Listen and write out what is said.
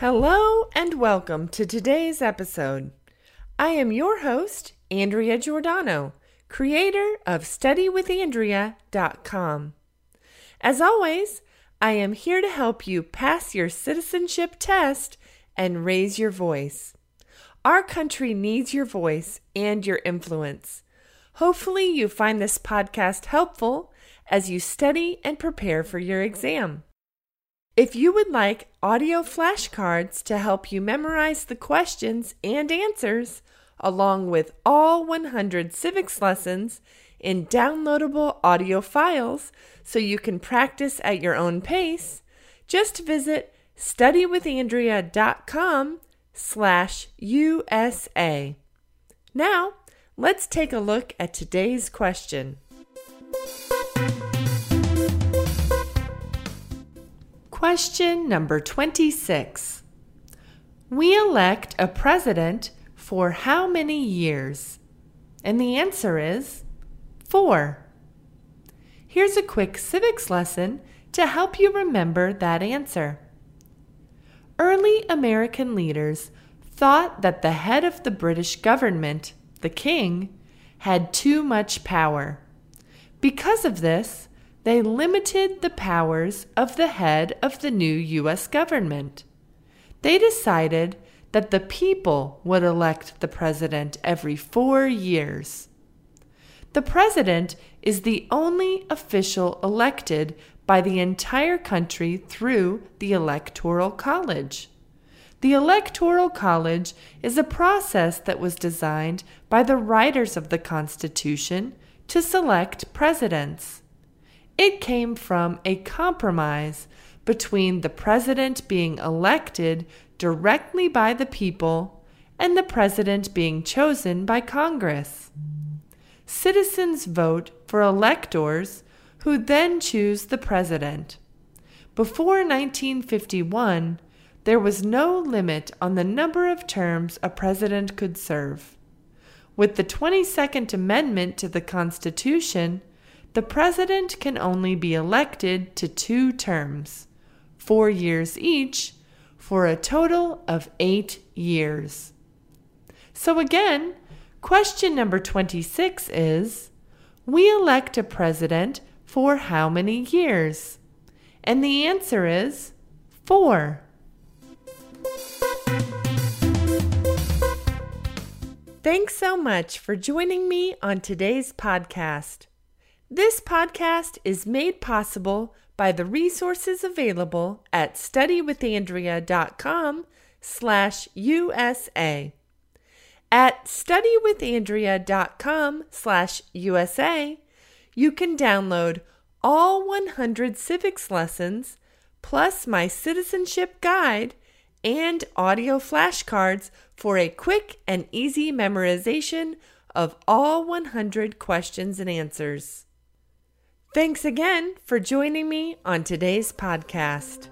Hello and welcome to today's episode. I am your host, Andrea Giordano, creator of StudyWithAndrea.com. As always, I am here to help you pass your citizenship test and raise your voice. Our country needs your voice and your influence. Hopefully, you find this podcast helpful as you study and prepare for your exam. If you would like audio flashcards to help you memorize the questions and answers, along with all 100 civics lessons in downloadable audio files so you can practice at your own pace, just visit studywithandrea.com slash USA. Now, let's take a look at today's question. Question number 26. We elect a president for how many years? And the answer is four. Here's a quick civics lesson to help you remember that answer. Early American leaders thought that the head of the British government, the king, had too much power. Because of this, they limited the powers of the head of the new U.S. government. They decided that the people would elect the president every four years. The president is the only official elected by the entire country through the Electoral College. The Electoral College is a process that was designed by the writers of the Constitution to select presidents. It came from a compromise between the president being elected directly by the people and the president being chosen by Congress. Citizens vote for electors who then choose the president. Before 1951, there was no limit on the number of terms a president could serve. With the 22nd Amendment to the Constitution, the president can only be elected to two terms, four years each, for a total of eight years. So, again, question number 26 is We elect a president for how many years? And the answer is four. Thanks so much for joining me on today's podcast. This podcast is made possible by the resources available at studywithandrea.com slash USA. At studywithandrea.com slash USA, you can download all 100 civics lessons, plus my citizenship guide and audio flashcards for a quick and easy memorization of all 100 questions and answers. Thanks again for joining me on today's podcast.